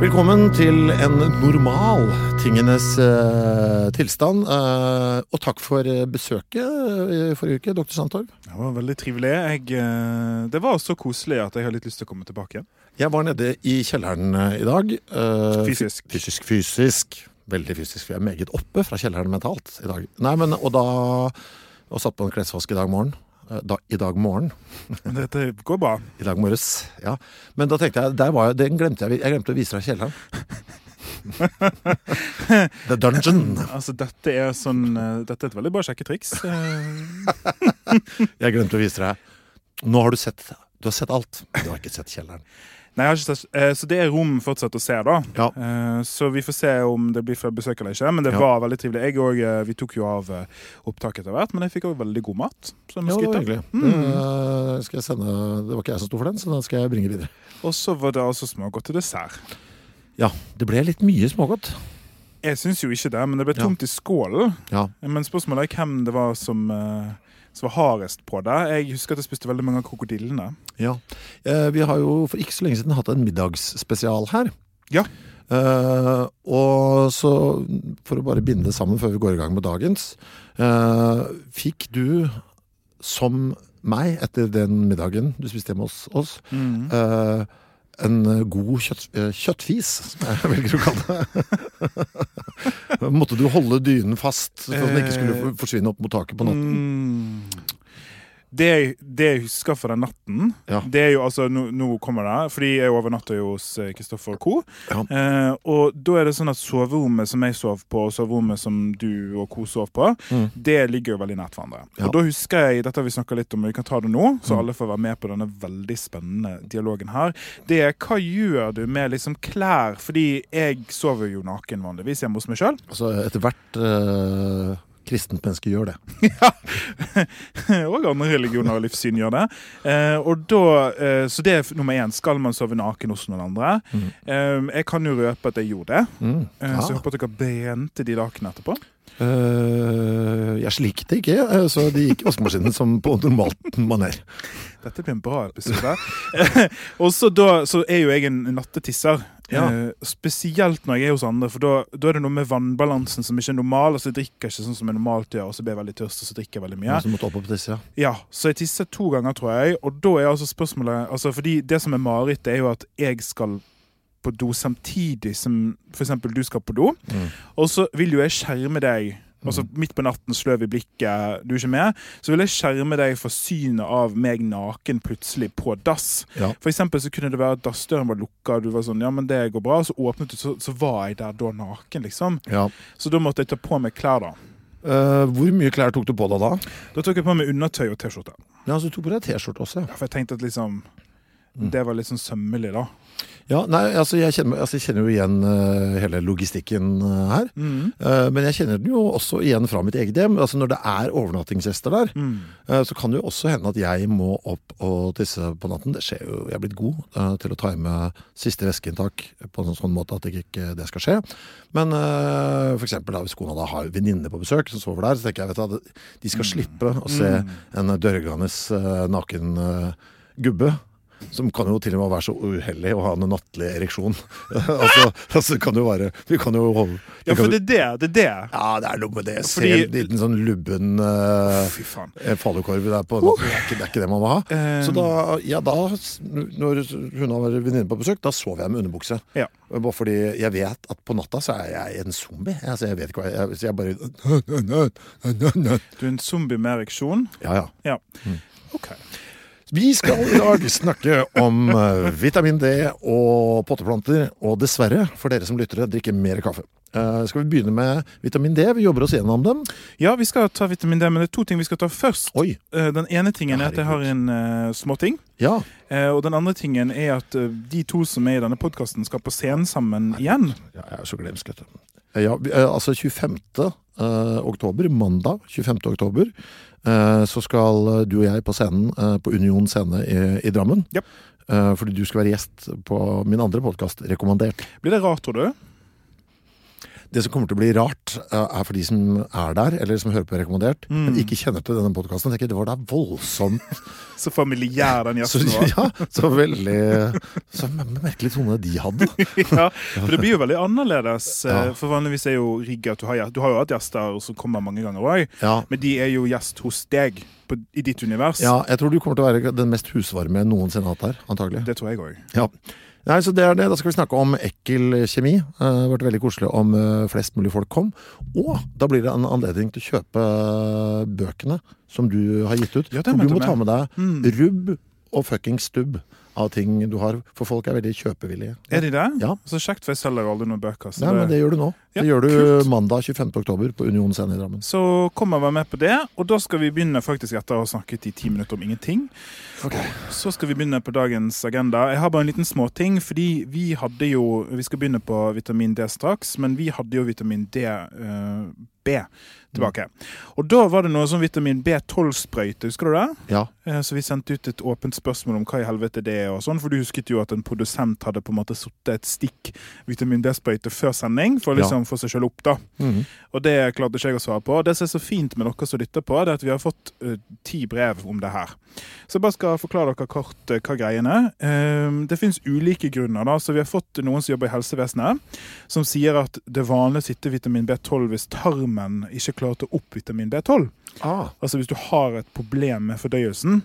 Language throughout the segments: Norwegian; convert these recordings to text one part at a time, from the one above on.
Velkommen til en normal tingenes eh, tilstand. eh, og takk for eh, besøket uh, forrige uke, dr. Sandtorv. Det var veldig trivelig. Jeg, eh, det var så koselig at jeg har litt lyst til å komme tilbake igjen. Jeg var nede i kjelleren eh, i dag. eh, Fysisk. Fysisk, fysisk. Veldig fysisk, Vi er meget oppe fra kjelleren mentalt i dag. Nei, men, Og da Og satt på en klesvask i dag morgen. Eh, Da, I dag morgen. Dette går bra. I dag morges. Ja. Men da tenkte jeg der var jeg, Den glemte jeg. Jeg glemte å vise deg kjelleren. The Dungeon. Altså, dette er sånn eh, Dette er et veldig bra sjekketriks. Jeg glemte å vise deg. Nå har du sett Du har sett alt. Du har ikke sett kjelleren. Nei, jeg har ikke sett, eh, Så det er rom fortsatt å se, da. Ja. Eh, Så vi får se om det blir flere besøk eller ikke. Men det Ja. var veldig trivelig. Jeg og, eh, Vi tok jo av opptak etter hvert, men jeg fikk òg veldig god mat. Ja, det var hyggelig. Mm. Det, skal jeg sende, det var ikke jeg som sto for den, så den skal jeg bringe videre. Og så var det altså smågodt til dessert. Ja, det ble litt mye smågodt. Jeg syns jo ikke det, men det ble Ja. i skålen. Ja. Men spørsmålet er hvem det var som, eh, som var hardest på det. Jeg husker at jeg spiste veldig mange av krokodillene. ja. Eh, vi har jo for ikke så lenge siden hatt en middagsspesial her. Ja. Eh, og så, for å bare binde det sammen før vi går i gang med dagens, eh, fikk du, som meg, etter den middagen du spiste hjemme hos oss, Mm. eh, en god kjøtt, kjøttfis, som jeg velger å kalle det. Måtte du holde dynen fast for at den ikke skulle forsvinne opp mot taket på natten? Det, det jeg husker fra den natten, Ja. det er jo altså Nå, nå kommer det, fordi jeg overnatta jo hos eh, Kristoffer Co. Ja. Eh, og da er det sånn at soverommet som jeg sov på, og soverommet som du og Co sov på, Mm. det ligger jo veldig nært hverandre. Ja. Og da husker jeg, dette har vi snakka litt om, og vi kan ta det nå, så Mm. alle får være med på denne veldig spennende dialogen her. Det er hva gjør du med liksom klær? Fordi jeg sover jo naken vanligvis hjemme hos meg sjøl. Altså, etter hvert eh, kristent menneske gjør det. og andre religioner og livssyn gjør det. Eh, og da, eh, så det er nummer én. Skal man sove naken hos noen andre? Mm. Eh, jeg kan jo røpe at jeg gjorde det. Mm. Eh, Ja. Så jeg håper at dere brente de lakenene etterpå. Uh, jeg slikket ikke, eh, så de gikk i vaskemaskinen som på normalt maner. Dette blir en bra episode. og så da så er jo jeg en nattetisser. Ja. Eh, spesielt når jeg er hos andre, for da, da er det noe med vannbalansen som ikke er normal. Altså Jeg drikker ikke sånn som jeg normalt gjør, og så blir jeg veldig tørst, og så drikker jeg veldig mye. Så, opp på disse, ja. Ja, så jeg tisser to ganger, tror jeg. Og da er altså spørsmålet altså Fordi det som er marerittet, er jo at jeg skal på do samtidig som f.eks. du skal på do. Mm. Og så vil jo jeg skjerme deg. Altså Midt på natten, sløv i blikket, du er ikke med. Så vil jeg skjerme deg for synet av meg naken plutselig på dass. Ja. For eksempel så kunne det være at dassdøren var lukka, og du var sånn Ja, men det går bra. Og så åpnet du, så, så var jeg der da naken, liksom. ja. Så da måtte jeg ta på meg klær, da. Uh, hvor mye klær tok du på deg da? Da tok jeg på meg undertøy og T-skjorte. Ja, så Du tok på deg T-skjorte også. Ja, For jeg tenkte at liksom det var litt sånn sømmelig, da. Ja, nei, altså jeg kjenner, altså jeg kjenner jo igjen uh, hele logistikken uh, her. Eh, men jeg kjenner den jo også igjen fra mitt eget hjem. Altså Når det er overnattingsgjester der, eh, så kan det jo også hende at jeg må opp og tisse på natten. Det skjer jo, Jeg er blitt god til å time siste væskeinntak på en sånn måte at det ikke det skal skje. Men uh, for eksempel da, hvis kona da har venninner på besøk som sover der, så tenker jeg vet du, at de skal slippe å se en dørgende naken gubbe. Som kan jo til og med være så uheldig å ha en nattlig ereksjon. altså, altså, kan jo være Vi kan jo holde Ja, for det er det. Det er det. ja, det er noe med det. Se Fordi- en liten sånn lubben uh, Fy faen. falukorv der på natten. Det er, ikke, det er ikke det man må ha. Um... Så da, ja, da, når hun har venninne på besøk, da sover jeg med underbukse. Ja. Bare fordi jeg vet at på natta så er jeg en zombie. Altså, jeg vet ikke hva jeg, jeg, så jeg bare Du er en zombie med ereksjon. Ja, ja. Ja. Mm. OK. Vi skal i dag snakke om eh, vitamin D og potteplanter, og dessverre, for dere som lyttere, drikke mer kaffe. Uh, skal vi begynne med vitamin D? Vi jobber oss gjennom dem. Ja, vi skal ta vitamin D, men det er to ting vi skal ta først. Eh, Den ene tingen er at jeg har en uh, småting. Ja. Og den andre tingen er at de to som er i denne podkasten, skal på scenen sammen igjen. Ja, jeg er så glemsk, vet du. Eh, Ja, eh, altså 25. eh, oktober, mandag 25. oktober, så skal du og jeg på scenen på Union scene i, i Drammen. Eh, fordi du skal være gjest på min andre podkast, Rekommandert. Blir det rart, tror du? Det som kommer til å bli rart, eh, er for de som er der, eller som hører på Rekommandert, Mm. men ikke kjenner til denne podkasten. Det var da voldsomt Så familiær den gjesten var. ja, så veldig Så merkelig tone de hadde. ja, for det blir jo veldig annerledes. eh, Ja. For vanligvis er jo rigget at du har, du har jo hatt gjester som kommer mange ganger òg, Ja. men de er jo gjest hos deg på, i ditt univers. ja, jeg tror du kommer til å være den mest husvarme jeg noensinne har hatt her. antagelig. Det tror jeg òg. Ja. Nei, så det er det. Da skal vi snakke om ekkel kjemi. Eh, Det har vært veldig koselig om eh, flest mulig folk kom. Og da blir det en anledning til å kjøpe eh, bøkene som du har gitt ut. Ja, For du må ta med deg Mm. rubb og fuckings stubb av ting du har. For folk er veldig kjøpevillige. Er de det? Ja. Så kjekt, for jeg selger aldri noen bøker. Så, Nei, men det gjør du nå. Ja, det gjør du kult. mandag 25. oktober på Union scene i Drammen. så kom og vær med på det. Og da skal vi begynne faktisk etter å ha snakket i ti minutter om ingenting. Så skal vi begynne på dagens agenda. Jeg har bare en liten småting, fordi vi hadde jo Vi skal begynne på vitamin D straks, men vi hadde jo vitamin D uh, B tilbake. Og da var det noe sånn vitamin B12-sprøyte, husker du det? Ja. Eh, Så vi sendte ut et åpent spørsmål om hva i helvete det er, og sånn, for du husket jo at en produsent hadde på en måte satt et stikk vitamin D-sprøyte før sending, for å Ja. liksom få seg selv opp, da. Mhm. Og det klarte ikke jeg å svare på. Det som er så fint med dere som lytter på, det er at vi har fått uh, ti brev om det her. Så jeg bare skal forklare dere kort eh, hva greien er. Eh, det finnes ulike grunner. da, så Vi har fått noen som jobber i helsevesenet, som sier at det vanlige sitter vitamin B12 hvis tarmen ikke klarer å opp vitamin B12. Ah. Altså hvis du har et problem med fordøyelsen.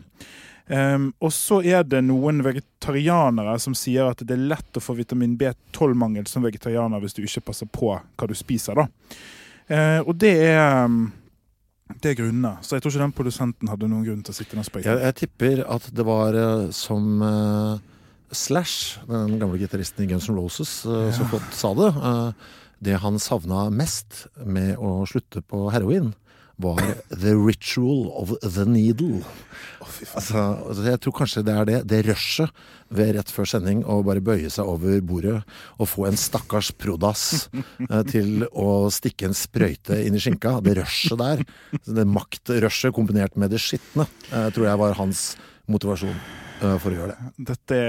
Um, og så er det noen vegetarianere som sier at det er lett å få vitamin B12-mangel som vegetarianer hvis du ikke passer på hva du spiser. da. Uh, og det er det er grunnene. Så jeg tror ikke den produsenten hadde noen grunn til å sitte i den Jeg, jeg tipper at det var eh, som uh, Slash, den gamle gitaristen i Guns N' Roses, eh, så flott sa det. det han savna mest med å slutte på heroin, var the ritual of the needle. Altså, altså, jeg tror kanskje det er det. Det rushet ved rett før sending å bare bøye seg over bordet og få en stakkars prodass eh, til å stikke en sprøyte inn i skinka. Det rushet der. Det maktrushet kombinert med det skitne, eh, tror jeg var hans motivasjon eh, for å gjøre det. Dette,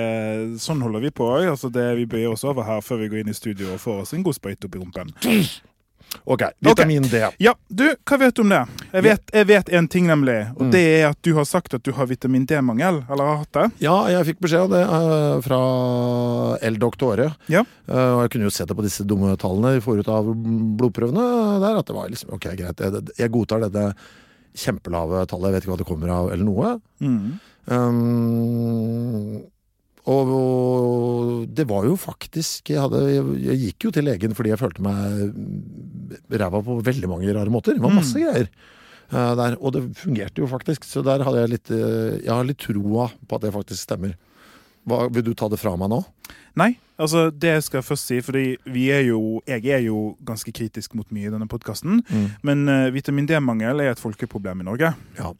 sånn holder vi på òg. Altså det- vi bøyer oss over her før vi går inn i studio og får oss en god sprøyte opp i rumpen. Ok, vitamin D. Ja, du, hva vet du om det? Jeg vet, jeg vet en ting, nemlig. Og Mm. det er at du har sagt at du har vitamin D-mangel. Eller har hatt det. Ja, jeg fikk beskjed om det uh, fra El Doctore. Ja. Uh, og jeg kunne jo se det på disse dumme tallene de får ut av blodprøvene der, at det var liksom ok, greit. Jeg, jeg godtar dette kjempelave tallet, jeg vet ikke hva det kommer av, eller noe. Mm. Um, og, og det var jo faktisk jeg, hadde, jeg, jeg gikk jo til legen fordi jeg følte meg ræva på veldig mange rare måter. Det var masse Mm. greier Uh, der. Og det fungerte jo faktisk, så der hadde jeg litt uh, Jeg har litt troa på at det faktisk stemmer. Hva, vil du ta det fra meg nå? Nei, altså det skal jeg først si, fordi vi er jo, jeg er jo ganske kritisk mot mye i denne podkasten. Mm. Men uh, vitamin D-mangel er et folkeproblem i Norge. Ja.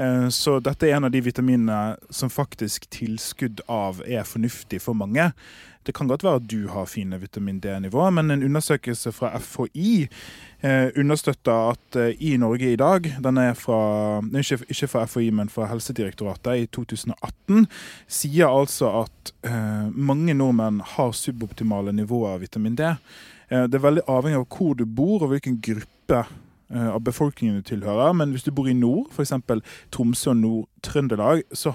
Uh, så dette er en av de vitaminene som faktisk tilskudd av er fornuftig for mange. Det kan godt være at du har fine vitamin D-nivå, men en undersøkelse fra FHI uh, understøtter at eh, i Norge i dag, den er fra, ikke, ikke fra FHI, men fra Helsedirektoratet i 2018, sier altså at eh, mange nordmenn har suboptimale nivåer av vitamin D. Eh, det er veldig avhengig av hvor du bor og hvilken gruppe eh, av befolkningen du tilhører. Men hvis du bor i nord, f.eks. Tromsø og Nord-Trøndelag, så,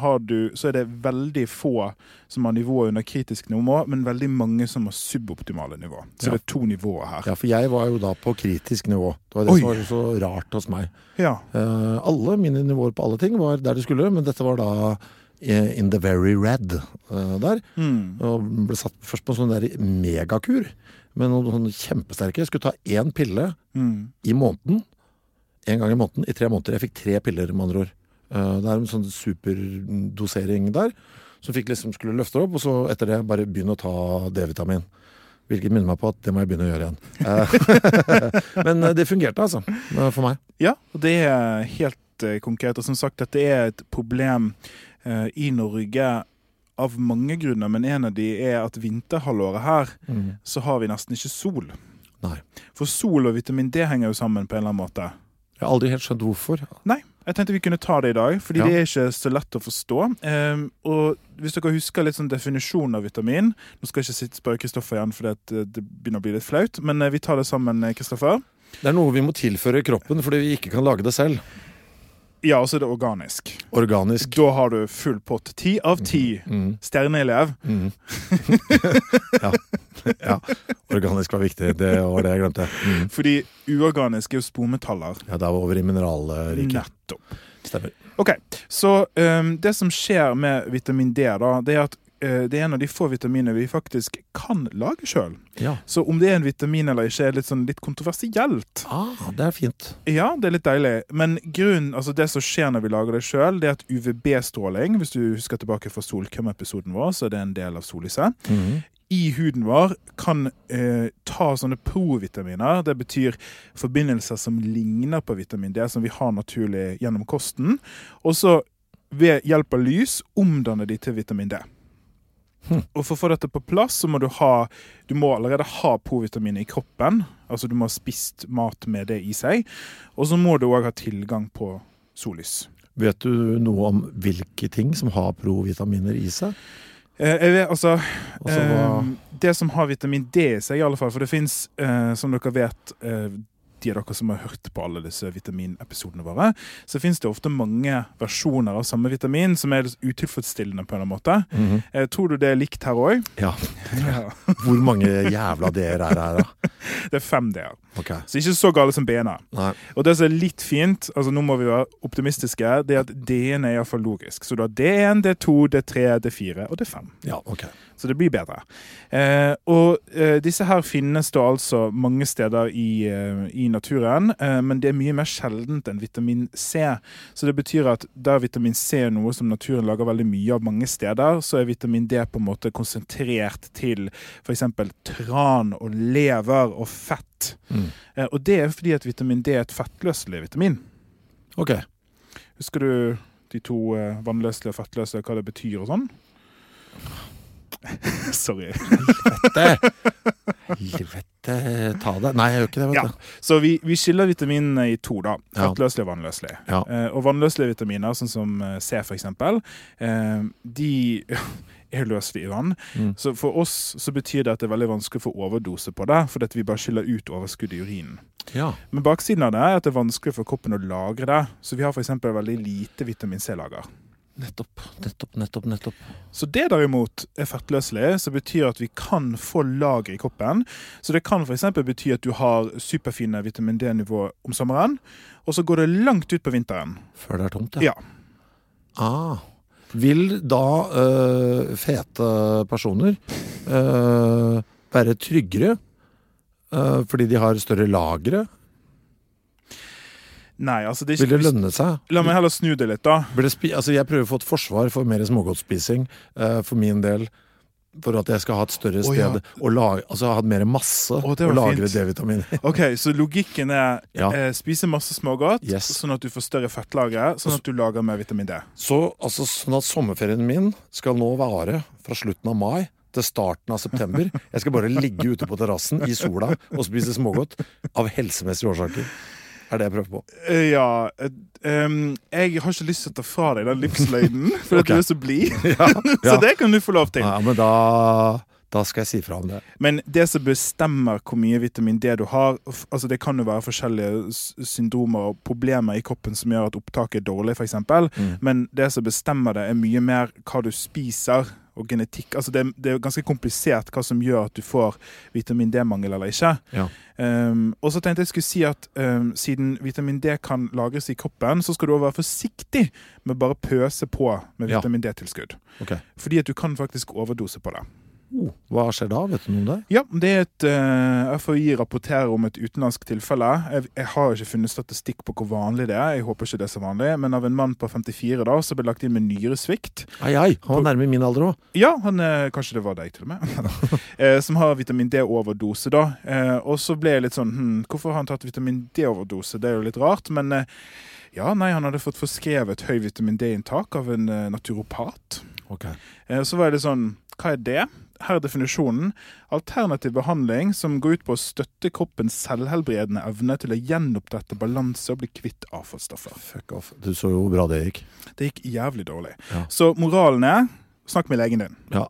så er det veldig få som har nivået under kritisk nivå, men veldig mange som har suboptimale nivå. Så Ja. det er to nivåer her. ja, for jeg var jo da på kritisk nivå. Det var det Oi. som var så rart hos meg. Ja. Uh, alle mine nivåer på alle ting var der de skulle, men dette var da in the very red eh, der. Mm. Og ble satt først på en sånn der megakur med noen sånne kjempesterke. Jeg skulle ta én pille Mm. i måneden. En gang i måneden i tre måneder. Jeg fikk tre piller, med andre ord. Eh, Det er en sånn superdosering der som liksom skulle løfte opp, og så etter det bare begynne å ta D-vitamin. Hvilket minner meg på at det må jeg begynne å gjøre igjen. Eh, Men det fungerte, altså. For meg. Ja, og det er helt konkret. Og som sagt, dette er et problem i Norge av mange grunner, men en av de er at vinterhalvåret her, så har vi nesten ikke sol. Nei. For sol og vitamin D henger jo sammen på en eller annen måte. Jeg har aldri helt skjønt hvorfor. Nei, jeg tenkte vi kunne ta det i dag, fordi Ja. det er ikke så lett å forstå. Um, og hvis dere husker litt sånn definisjon av vitamin Nå skal jeg ikke spørre Kristoffer igjen, for det, det begynner å bli litt flaut, men eh, vi tar det sammen, eh, Kristoffer. Det er noe vi må tilføre kroppen fordi vi ikke kan lage det selv. Ja, og så er det organisk. Organisk. Da har du full pott. Ti av ti. Mm. Stjerneelev. Mm. ja. ja. Organisk var viktig. Det var det jeg glemte. Mm. Fordi uorganisk er jo spormetaller. Ja, da er vi over i mineralriket. Nettopp. Stemmer. Ok, Så um, det som skjer med vitamin D, da, det er at det er en av de få vitaminene vi faktisk kan lage sjøl. Ja. Så om det er en vitamin eller ikke, er litt, sånn, litt kontroversielt. Ah, det er fint. Ja, det er litt deilig. Men grunnen, altså det som skjer når vi lager det sjøl, er at UVB-stråling Hvis du husker tilbake fra solkrem-episoden vår, så er det en del av sollyset. Mhm. I huden vår kan eh, ta sånne provitaminer. Det betyr forbindelser som ligner på vitamin D, som vi har naturlig gjennom kosten. Og så ved hjelp av lys omdanne de til vitamin D. Og For å få dette på plass, så må du ha Du må allerede ha provitaminet i kroppen. Altså du må ha spist mat med det i seg. Og så må du òg ha tilgang på sollys. Vet du noe om hvilke ting som har provitaminer i seg? Eh, jeg vet, altså, Altså, eh, det som har vitamin D i seg, i alle fall. For det fins, eh, som dere vet, eh, de av dere som har hørt på alle disse vitaminepisodene våre, så fins det ofte mange versjoner av samme vitamin som er utilfredsstillende på en måte. Mm -hmm. tror du det er likt her òg? Ja. Ja. Hvor mange jævla d-er er det her, da? Det er fem D-er. Ok. Så ikke så gale som B-ene. Nei. Og det som er litt fint, altså nå må vi være optimistiske, det er at D-en er iallfall logisk. Så du har D1, D2, D3, D4 og D5. Ja, okay. Så det blir bedre. Eh, og eh, disse her finnes da altså mange steder i, eh, i naturen, eh, men det er mye mer sjeldent enn vitamin C. Så det betyr at der vitamin C er noe som naturen lager veldig mye av mange steder, så er vitamin D på en måte konsentrert til f.eks. tran og lever og fett. Mm. Eh, og det er fordi at vitamin D er et fettløselig vitamin. Ok. Husker du de to eh, vannløselige og fettløse, hva det betyr og sånn? Sorry. Helvete! Helvete ta det. Nei, jeg gjør ikke det, vet Ja. Så vi, vi skiller vitaminene i to, da. Fettløselig og vannløselig. Ja. Eh, og vannløselige vitaminer, sånn som eh, C eksempel, eh, de er løselige i vann. Mm. Så for oss så betyr det at det er veldig vanskelig å få overdose på det, fordi at vi bare skiller ut overskuddet i urinen. Ja. Men baksiden av det er at det er vanskelig for kroppen å lagre det. Så vi har eksempel veldig lite vitamin C-lager. Nettopp, nettopp, nettopp. nettopp. Så det derimot er fettløselig, som betyr at vi kan få lager i kroppen. Så det kan f.eks. bety at du har superfine vitamin D-nivå om sommeren, og så går det langt ut på vinteren. Før det er tomt, Ja. ja. Ah. Vil da øh, fete personer øh, være tryggere øh, fordi de har større lagre? Nei, altså det er Vil det lønne seg? La meg heller snu det litt, da. Det spi altså jeg prøver å få et forsvar for mer smågodtspising uh, for min del. For at jeg skal ha et større sted sted ja. og lage Altså ha mer masse Å, lagre. D-vitamin i. Ok, Så logikken er Ja. eh, spise masse smågodt, Yes. sånn at du får større fettlagre, sånn at du lager mer vitamin D. Så altså, sånn at sommerferien min skal nå vare fra slutten av mai til starten av september. Jeg skal bare ligge ute på terrassen i sola og spise smågodt av helsemessige årsaker. Er det jeg prøver på. Eh, Ja Um, Jeg har ikke lyst til å ta fra deg den livsløgnen, for at du er så blid. Ja, Så det kan du få lov til. ja men da, da skal jeg si fra om det. Men det som bestemmer hvor mye vitamin D du har altså Det kan jo være forskjellige syndromer og problemer i kroppen som gjør at opptaket er dårlig, f.eks. Mm. Men det som bestemmer det, er mye mer hva du spiser og genetikk. Altså det, det er ganske komplisert hva som gjør at du får vitamin D-mangel eller ikke. Ja. Um, og så tenkte jeg skulle si at um, siden vitamin D kan lagres i kroppen, så skal du også være forsiktig med bare pøse på med Ja. vitamin D-tilskudd. Okay. Fordi at du kan faktisk overdose på det. Oh, hva skjer da? Vet du noe om det? Ja, det er et uh, FHI rapporterer om et utenlandsk tilfelle. Jeg, jeg har ikke funnet statistikk på hvor vanlig det er. Jeg håper ikke det er så vanlig. Men av en mann på 54 da, som ble lagt inn med nyresvikt. Ai, ai, han var nærme min alder òg. Ja, han, uh, kanskje det var deg til og med. uh, som har vitamin D-overdose, da. Eh, og så ble jeg litt sånn hm, Hvorfor har han tatt vitamin D-overdose? Det er jo litt rart. Men eh, ja, nei, han hadde fått forskrevet høy vitamin D-inntak av en eh, naturopat. Ok. Eh, Så var det sånn Hva er det? Her er definisjonen. Alternativ behandling som går ut på å støtte kroppens selvhelbredende evne til å gjenopprette balanse og bli kvitt avfallsstoffer. Fuck off. Du så jo hvor bra det gikk. Det gikk jævlig dårlig. Ja. Så moralen er snakk med legen din. Ja.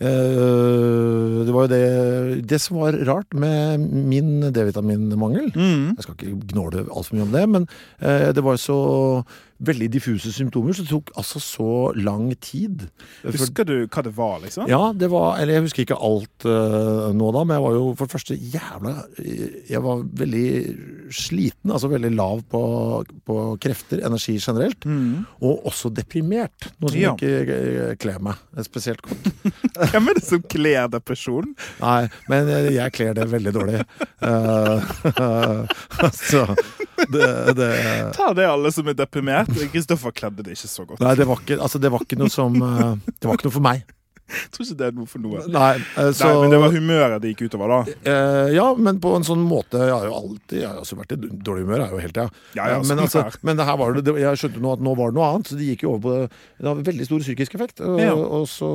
Det var jo det, det som var rart med min D-vitaminmangel. Mm. Jeg skal ikke gnåle altfor mye om det, men eh, det var så veldig diffuse symptomer, så det tok altså så lang tid. Husker du hva det var, liksom? ja, det var Eller jeg husker ikke alt eh, nå da, men jeg var jo for det første jævla Jeg var veldig sliten, altså veldig lav på, på krefter, energi generelt. Og også deprimert, noe som Ja. ikke eh, kler meg spesielt godt. Hvem er det som kler depresjon? Nei, men jeg, kler det veldig dårlig. Eh, så det, det Ta det, alle som er deprimert. Kristoffer kledde det ikke så godt. Nei, det var ikke, altså, det var ikke noe som eh, Det var ikke noe for meg. Jeg tror ikke det er noe for noe. Nei, eh, så, Nei, men det var humøret det gikk utover, da. Eh, ja, men på en sånn måte Jeg har jo alltid Jeg har også vært i dårlig humør, er jo helt, ja. Ja, ja, Eh, men, altså, men det her var det, det Jeg skjønte nå at nå var det noe annet, så det gikk jo over på det. Det har veldig stor psykisk effekt. Og, Ja. og så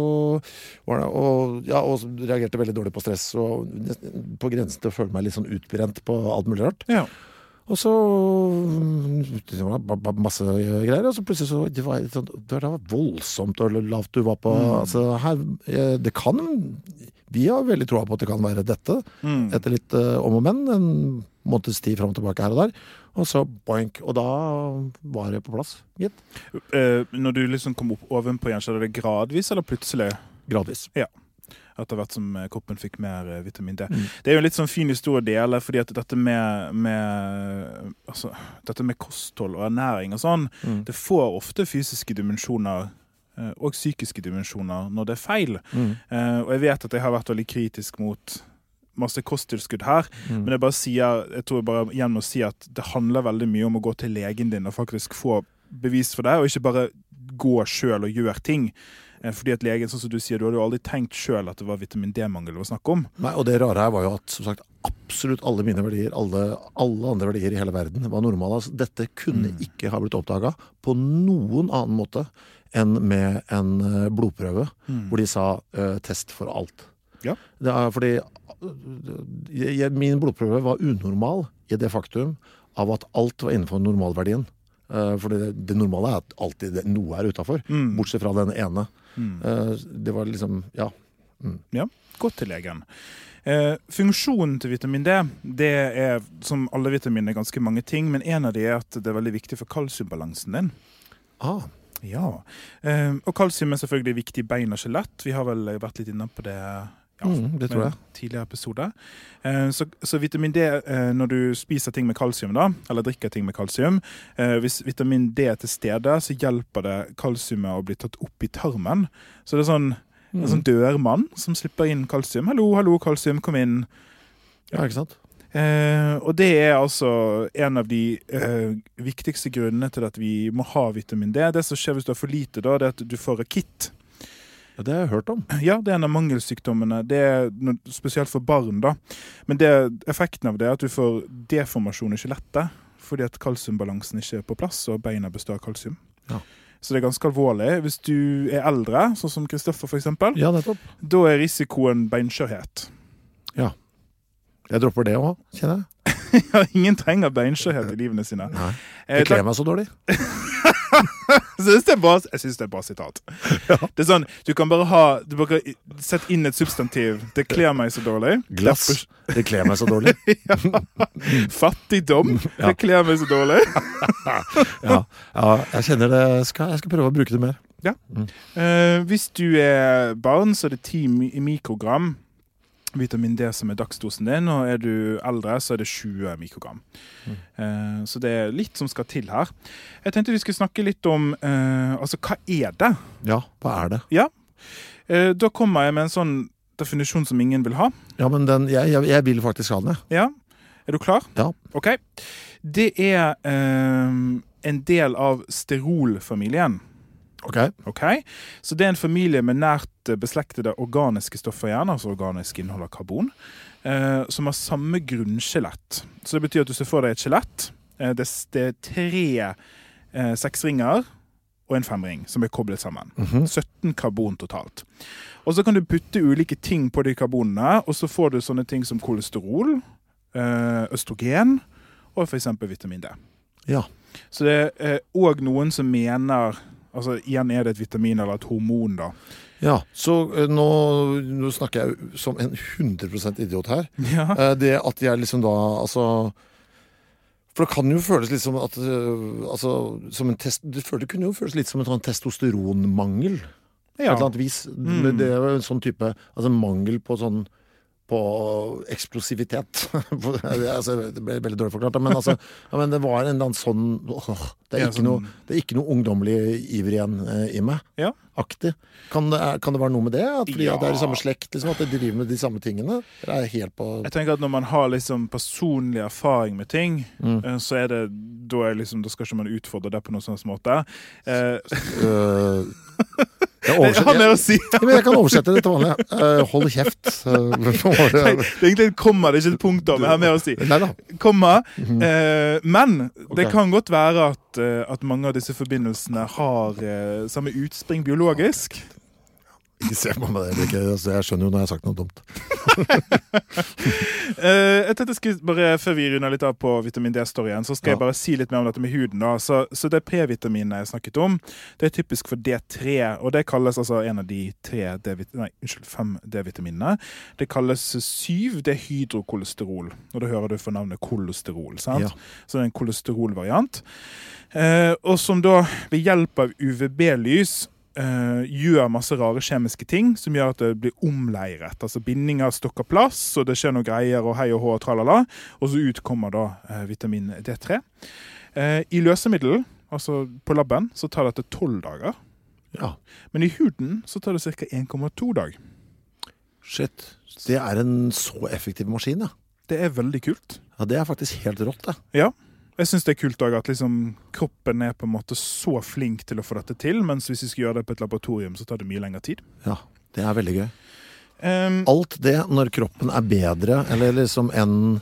var det Og, ja, og reagerte veldig dårlig på stress, og på grensen til å føle meg litt sånn utbrent på alt mulig rart. Ja. Og så det var masse greier, og så plutselig så Det var, det var voldsomt og lavt du var på altså her, eh, Det kan Vi har veldig troa på at det kan være dette, Mm. etter litt uh, om og men. En måneds tid fram og tilbake her og der. Og så boink. Og da var det på plass, gitt. Uh, når du liksom kom opp ovenpå igjen, skjedde det gradvis eller plutselig? Gradvis. Ja. Etter hvert som eh, kroppen fikk mer eh, vitamin D. Mm. Det er jo en litt sånn fin historie å dele, fordi at dette med, med, altså, dette med kosthold og ernæring og sånn, Mm. det får ofte fysiske dimensjoner eh, og psykiske dimensjoner når det er feil. Mm. Uh, og jeg vet at jeg har vært veldig kritisk mot masse kosttilskudd her, Mm. men jeg bare sier, jeg tror jeg bare igjen må si at det handler veldig mye om å gå til legen din og faktisk få bevis for det, og ikke bare gå sjøl og gjøre ting. Eh, Fordi at legen, sånn som du sier, du hadde jo aldri tenkt sjøl at det var vitamin D-mangel det var snakk om. Nei, og det rare her var jo at som sagt, absolutt alle mine verdier, alle, alle andre verdier i hele verden, var normale. Altså, dette kunne Mm. ikke ha blitt oppdaga på noen annen måte enn med en blodprøve blodprøve, hvor de sa uh, 'test for alt'. Ja. Det er fordi eh, jeg, Min blodprøve var unormal i det faktum av at alt var innenfor normalverdien. Uh, For det, det normale er at alltid noe er utafor, Mm. bortsett fra den ene. Mm. Eh, Det var liksom Ja. Ja, gå til legen. Eh, funksjonen til vitamin D det er som alle vitaminer ganske mange ting, men en av de er at det er veldig viktig for kalsiumbalansen din. Ah, Ja, eh, Og kalsium er selvfølgelig viktig i bein og skjelett. Vi har vel vært litt inne på det ja, Mm, det tror jeg. tidligere episode. Eh, så, så vitamin D, eh, når du spiser ting med kalsium, da, eller drikker ting med kalsium eh, Hvis vitamin D er til stede, så hjelper det kalsiumet å bli tatt opp i tarmen. Så det er sånn en Mm. sånn dørmann som slipper inn kalsium. 'Hallo, hallo, kalsium, kom inn'. ja, ikke sant? Eh, og det er altså en av de eh, viktigste grunnene til at vi må ha vitamin D. Det som skjer hvis du har for lite, da, det er at du får rakitt. Ja, det har jeg hørt om. Ja, det er en av mangelsykdommene. Det er spesielt for barn, da. Men det, effekten av det er at du får deformasjon i skjelettet fordi at kalsiumbalansen ikke er på plass, og beina består av kalsium. Ja. Så det er ganske alvorlig. Hvis du er eldre, sånn som Kristoffer f.eks., Ja, nettopp. da er risikoen beinskjørhet. Jeg dropper det òg, kjenner jeg. Ja, ingen trenger beinskjørhet i livene sine. Nei. Jeg Det kler meg så dårlig. Syns det, er bra- jeg synes det er bra sitat. Det er sånn, Du kan bare ha du bare Sett inn et substantiv. Det kler meg så dårlig. Glass. Det kler meg så dårlig. Fattigdom. Ja. Det kler meg så dårlig. Ja, ja jeg kjenner det. Skal, jeg skal prøve å bruke det mer. Eh, hvis du er barn, så er det 10 mi- mikrogram vitamin D som er dagsdosen din, og er du eldre, så er det 20 mikrogram. Eh, så det er litt som skal til her. Jeg tenkte vi skulle snakke litt om eh, Altså, hva er det? Ja, hva er det? Ja. Eh, da kommer jeg med en sånn definisjon som ingen vil ha. Ja, men den, jeg, jeg, jeg vil faktisk ha den, jeg. Ja. Er du klar? Ja. OK. Det er eh, en del av sterolfamilien. Ok. Ok, Så det er en familie med nært eh, beslektede organiske stoffer igjen, altså organisk innhold av karbon, eh, som har samme grunnskjelett. Så det betyr at du ser for deg et skjelett. Eh, det, det er tre eh, seksringer og en femring som er koblet sammen. 17 karbon totalt. Og så kan du putte ulike ting på de karbonene, og så får du sånne ting som kolesterol, eh, østrogen og f.eks. vitamin D. Ja. Så det er òg noen som mener Altså Igjen er det et vitamin eller et hormon, da. Ja. Så eh, nå, nå snakker jeg som en 100% idiot her. Ja. Eh, Det at jeg liksom da Altså For det kan jo føles litt som at eh, Altså, som en test Det, kunne jo føles litt som en sånn testosteronmangel. På et eller annet vis. Mm. Det er jo en sånn type Altså mangel på sånn på eksplosivitet. altså, det ble veldig dårlig forklart, men, altså, ja, men det var en eller annen sånn åh, det, er ikke sånn- noe, det er ikke noe ungdommelig iver igjen eh, i meg. Ja. Aktig. Kan det, kan det være noe med det? At fordi at det er i samme slekt? Liksom, at de driver med de samme tingene? Eller er helt på Jeg tenker at Når man har liksom personlig erfaring med ting, Mm. eh, så er det da, er liksom, da skal ikke man utfordre det på noen sånn måte. Eh, øh, jeg, jeg si! jeg kan oversette det til vanlig. Uh, hold kjeft. Uh, Det er egentlig komma, det ikke et punktum. Jeg har mer å si. Komma. uh, men det kan godt være at, eh, at mange av disse forbindelsene har eh, samme utspring biologisk. Ikke se på meg det. Altså, jeg skjønner jo når jeg har sagt noe dumt. Eh, jeg tenkte jeg skulle bare, Før vi runder litt av på vitamin D-storyen, så skal Ja. jeg bare si litt mer om dette med huden. da. Så, så det P-vitaminet jeg snakket om, det er typisk for D3. Og det kalles altså en av de tre D-vit- nei, unnskyld, fem D-vitaminene. Det kalles 7 dehydrokolesterol. Og da hører du for navnet kolesterol. sant? Ja. Så det er en kolesterolvariant. Eh, og som da ved hjelp av UVB-lys eh, gjør masse rare kjemiske ting som gjør at det blir omleiret. Altså bindinger stokker plass, og det skjer noen greier og hei og hå og tralala. Og så utkommer da uh, vitamin D3. Uh, I løsemiddel, altså på laben, så tar dette tolv dager. Ja. Men i huden så tar det ca. 1,2 dag. Shit. Det er en så effektiv maskin, ja. Det er veldig kult. Ja, Det er faktisk helt rått, det. Ja. Jeg syns det er kult også at liksom, kroppen er på en måte så flink til å få dette til, mens hvis vi skal gjøre det på et laboratorium, så tar det mye lengre tid. Ja, Det er veldig gøy. Um, Alt det når kroppen er bedre, eller liksom enn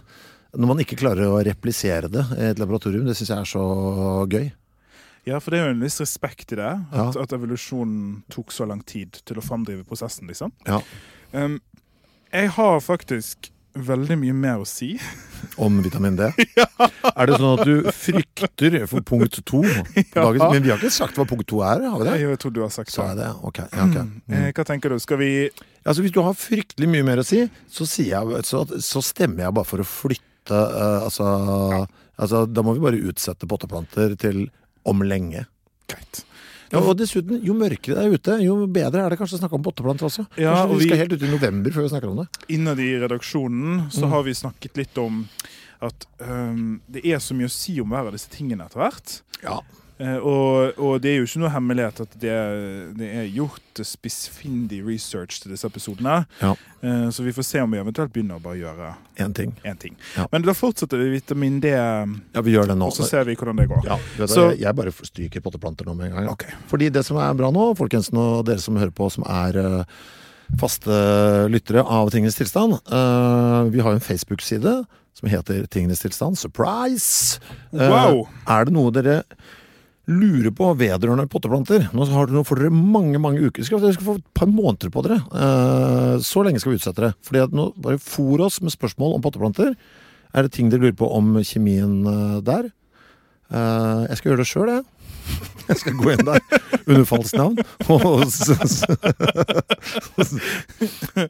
Når man ikke klarer å replisere det i et laboratorium, det syns jeg er så gøy. ja, for det er jo en viss respekt i det. At, Ja. at evolusjonen tok så lang tid til å framdrive prosessen, liksom. Ja. Um, jeg har faktisk veldig mye mer å si. Om vitamin D. Er det sånn at du frykter for punkt to? Dagen? Men vi har ikke sagt hva punkt to er, har vi det? Jeg tror du har sagt det. det? Ok. Ja, okay. Mm. Hva tenker du? Skal vi Altså, hvis du har fryktelig mye mer å si, så, jeg, så, så stemmer jeg bare for å flytte uh, altså, altså, Da må vi bare utsette potteplanter til om lenge. Greit. Ja, og dessuten, jo mørkere det er ute, jo bedre er det kanskje å snakke om potteplanter også. Ja, Kanskje vi skal helt ut i november før vi snakker om det. Innad i redaksjonen så Mm. har vi snakket litt om at um, det er så mye å si om hver av disse tingene etter hvert. Ja. Eh, og, og det er jo ikke noe hemmelighet at det, det er gjort spissfindig research til disse episodene. Ja. Eh, så vi får se om vi eventuelt begynner å bare gjøre Én ting. En ting. Ja. Men da fortsetter vi vitamin D, Ja, vi gjør det nå. og så ser vi hvordan det går. Ja, du, Så- jeg- bare stryker potteplanter nå med en gang. ja. Ok. Fordi det som er bra nå, folkens, og dere som hører på, som er eh, faste lyttere av Tingenes tilstand Vi har en Facebook-side som heter Tingenes tilstand. Surprise! Wow! er det noe dere lurer på vedrørende potteplanter? Nå har nå får dere mange mange uker. Skal, dere skal få et par måneder på dere. Eh, så lenge skal vi utsette det. Fordi at nå Bare fôr oss med spørsmål om potteplanter. Er det ting dere lurer på om kjemien eh, der? Eh, jeg skal gjøre det sjøl, jeg. Jeg skal gå inn der under falskt navn og så,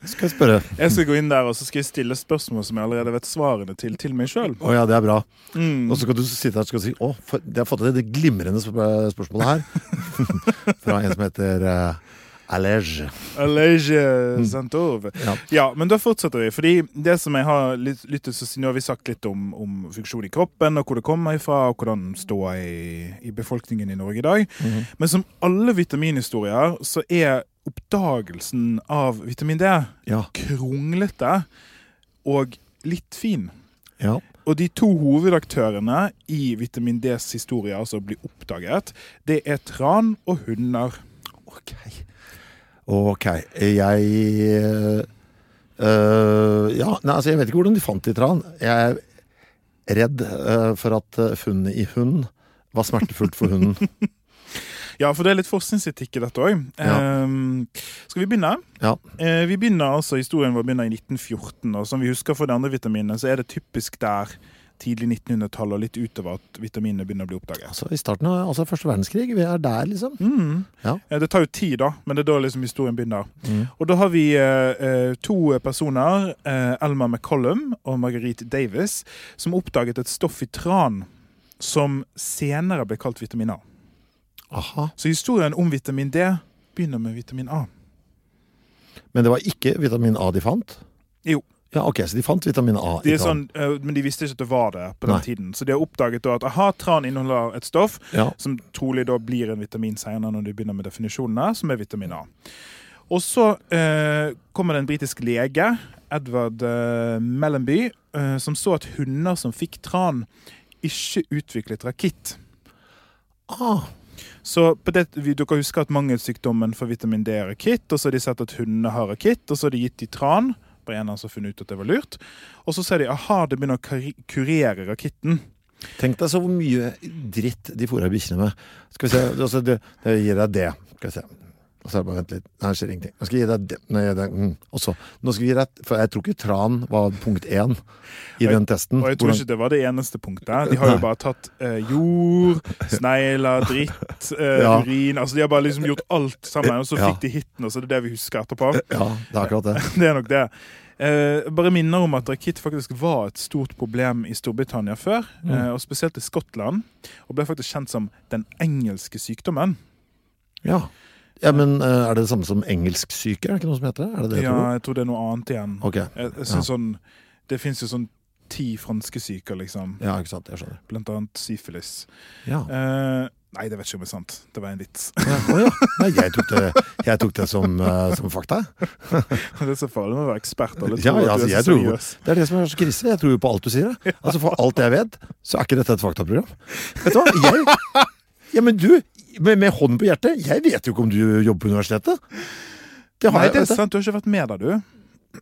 skal jeg spørre. Jeg skal gå inn der og så skal jeg stille spørsmål som jeg allerede vet svarene til, til meg sjøl. Oh, ja, det er bra. Mm. Og så kan du sitte her og si å, jeg har fått et glimrende spørsmålet spørsmål her. Fra en som heter uh, Alege. Alege Santov. Mm. Ja. Ja, men da fortsetter vi. Fordi det som jeg har lyttet til, Nå har vi sagt litt om, om funksjon i kroppen, og hvor det kommer ifra, og hvordan ståa i, i befolkningen i Norge i dag. Mhm. Men som alle vitaminhistorier, så er oppdagelsen av vitamin D Ja. kronglete og litt fin. ja. Og de to hovedaktørene i vitamin Ds historie, altså blir oppdaget, det er tran og hunder. Ok. Ok. Jeg øh, Ja, nei, altså jeg vet ikke hvordan de fant det i tran. Jeg er redd øh, for at funnet i hund var smertefullt for hunden. Ja, for det er litt forskningsetikk i dette òg. Ja. skal vi begynne? Ja. Eh, vi begynner altså, Historien vår begynner i 1914. og Som vi husker for de andre vitaminene, så er det typisk der tidlig 1900-tall og litt utover at vitaminene begynner å bli oppdaget. Altså I starten av altså, første verdenskrig. Vi er der, liksom. Mm. Ja. Det tar jo tid, da, men det er da liksom historien begynner. Mm. Og da har vi eh, eh, to personer, eh, Elma McCollum og Marguerite Davis, som oppdaget et stoff i tran som senere ble kalt vitamin A. Aha. Så historien om vitamin D begynner med vitamin A. Men det var ikke vitamin A de fant? Jo. Ja, ok, Så de fant vitamin A De i tran? sånn, eh, men de visste ikke at det var det på den Nei. tiden. Så de har oppdaget da at aha, tran inneholder et stoff Ja. som trolig da blir en vitamin senere når de begynner med definisjonene, som er vitamin A. Og så eh, kommer det en britisk lege, Edward eh, Mellenby, eh, som så at hunder som fikk tran, ikke utviklet rakitt. Ah, Så på det, vi, Dere husker at mangelsykdommen for vitamin D er rakitt, og så har de sett at hundene har rakitt, og så har de gitt de tran. Bare en av dem som har funnet ut at det var lurt. Og så ser de aha, det begynner å kurere rakitten. tenk deg så mye dritt de fôrer bikkjene med. Skal vi se, altså det, det gir deg det. Skal vi se. Og så er det bare vent litt. Nei, det skjer ingenting. Nå skal jeg gi deg det. Nei, det mm. Og så, nå skal vi gi deg For jeg tror ikke tran var punkt én i den testen. Og jeg tror ikke det var det eneste punktet. De har jo bare tatt eh, jord, snegler, dritt, eh, Ja. urin Altså De har bare liksom gjort alt sammen, og så Ja. fikk de hiten, og så er det det vi husker etterpå. Ja, det er akkurat det. Det er nok det. Eh, bare minner om at rakitt faktisk var et stort problem i Storbritannia før, Mm. eh, og spesielt i Skottland. Og ble faktisk kjent som den engelske sykdommen. Ja. Ja men eh, er det det samme som engelsksyke? Er det ikke noe som heter det? Det det, Ja, jeg tror det er noe annet igjen. Okay. Jeg, jeg synes sånn, Det fins jo sånn ti franske syker, liksom. Ja, ikke sant. Jeg skjønner. Blant annet syfilis. Ja. Eh, nei, det vet ikke om det er sant. Det var en vits. Ja, å ja. Nei, jeg tok det, jeg tok det som, uh, som fakta. det er så farlig med å være ekspert. Alle Ja, tror ja, altså, jeg tror, det er det som er så krise. Jeg tror jo på alt du sier. Altså, For alt jeg vet, så er ikke dette et faktaprogram. Vet du hva? Jeg, ja, men du, med, med hånden på hjertet, jeg vet jo ikke om du jobber på universitetet. Det har Nei, det er sant. Du har ikke vært med der, du.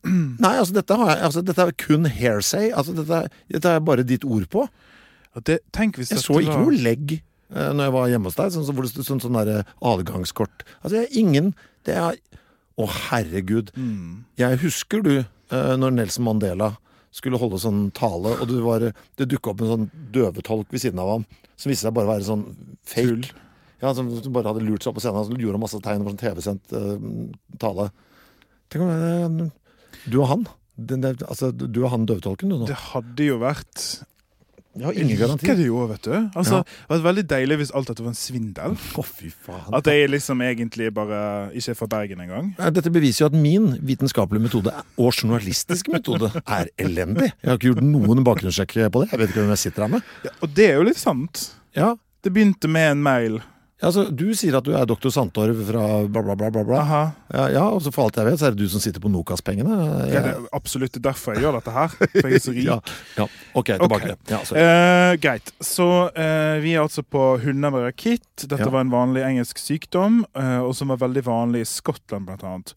Nei, altså dette, har jeg, altså, dette er kun hairsay. Altså, dette, dette er bare ditt ord på. Det, Jeg så ikke var- noe legg uh, når jeg var hjemme hos deg, sånn, så- hvor det stod sånn, sånn der adgangskort. Altså, jeg, ingen det er, Å, herregud. Mm. Jeg husker du, uh, når Nelson Mandela skulle holde sånn tale, og det, var, det dukka opp en sånn døvetolk ved siden av ham, som viste seg bare å være sånn fake. Ja, som bare hadde lurt seg opp på scenen og gjorde masse tegn på sånn TV-sendt uh, tale. Tenk om eh, du og han den, der- altså, Du og han døvetolken, du nå. Det hadde jo vært Jeg har ingen garanti. liker det jo, vet du. Altså, Ja. Det vært veldig deilig hvis alt dette var en svindel. Å, fy faen. At jeg liksom egentlig bare ikke er fra Bergen engang. Dette beviser jo at min vitenskapelige metode og journalistiske metode er elendig. Jeg har ikke gjort noen bakgrunnssjekk på det. Jeg vet ikke hvem jeg sitter her med. Og det er jo litt sant. Ja, Det begynte med en mail. Altså Du sier at du er doktor Sandtorv fra bla, bla, bla. bla, bla. Ja, ja, og så for alt jeg vet, så er det du som sitter på Nokas-pengene. Ja, det er absolutt derfor jeg gjør dette her. For jeg er så rik. Ja, ja. Ok, tilbake okay. til sorry. Eh, greit. Så uh, vi er altså på hunder med rakitt. Dette var en vanlig engelsk sykdom, uh, og som var veldig vanlig i Skottland, blant annet.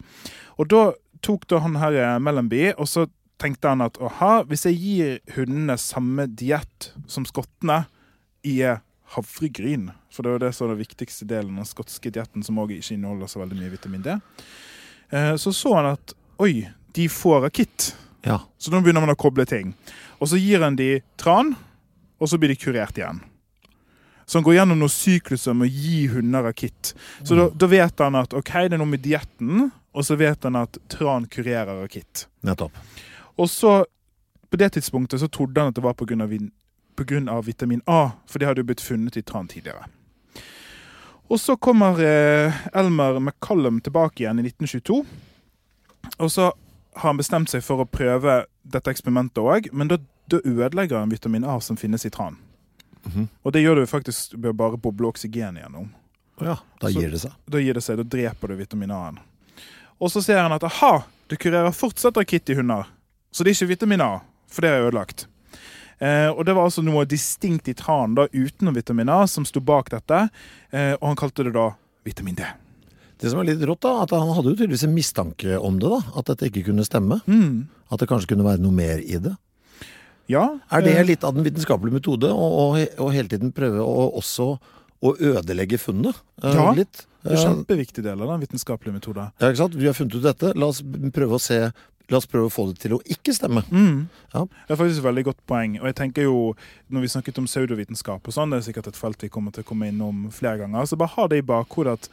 Og da tok da han her Mellomby, og så tenkte han at aha, hvis jeg gir hundene samme diett som skottene, i havregryn For det er det som er den viktigste delen av skotske dietten, som òg ikke inneholder så veldig mye vitamin D. Eh, så så han at oi, de får rakitt. Ja. Så nå begynner man å koble ting. Og så gir han de tran, og så blir de kurert igjen. Så han går gjennom noen sykluser med å gi hunder rakitt. Så da, da vet han at ok, det er noe med dietten, og så vet han at tran kurerer rakitt. Nettopp. Og så, på det tidspunktet, så trodde han at det var på av vitamin A, for det hadde jo blitt funnet i tran tidligere. Og så kommer eh, Elmer McCallum tilbake igjen i 1922. Og så har han bestemt seg for å prøve dette eksperimentet òg, men da, da ødelegger han vitamin A som finnes i tran. Mhm. Og det gjør du faktisk ved å bare boble oksygen gjennom. Oh ja, da gir det seg. Da gir det seg, da dreper du vitamin A-en. Og så ser han at aha, det kurerer fortsatt rakitt i hunder. Så det er ikke vitamin A, for det er ødelagt. Eh, og det var altså noe distinkt i tran da, utenom vitamin A som sto bak dette, eh, og han kalte det da vitamin D. Det som er litt rått, da, at han hadde jo tydeligvis en mistanke om det. da, At dette ikke kunne stemme. Mm. At det kanskje kunne være noe mer i det. Ja, Er det eh, litt av den vitenskapelige metode, å å he- å hele tiden prøve å også å ødelegge funnet? eh, Ja, litt? det er Eh, en kjempeviktig del av den vitenskapelige metoden. Ja, ikke sant? Vi har funnet ut dette. La oss prøve å se La oss prøve å få det til å ikke stemme. Mm. Ja. Det er faktisk et veldig godt poeng. Og jeg tenker jo, når vi snakket om pseudovitenskap og sånn, det er sikkert et felt vi kommer til å komme innom flere ganger, så bare ha det i bakhodet at,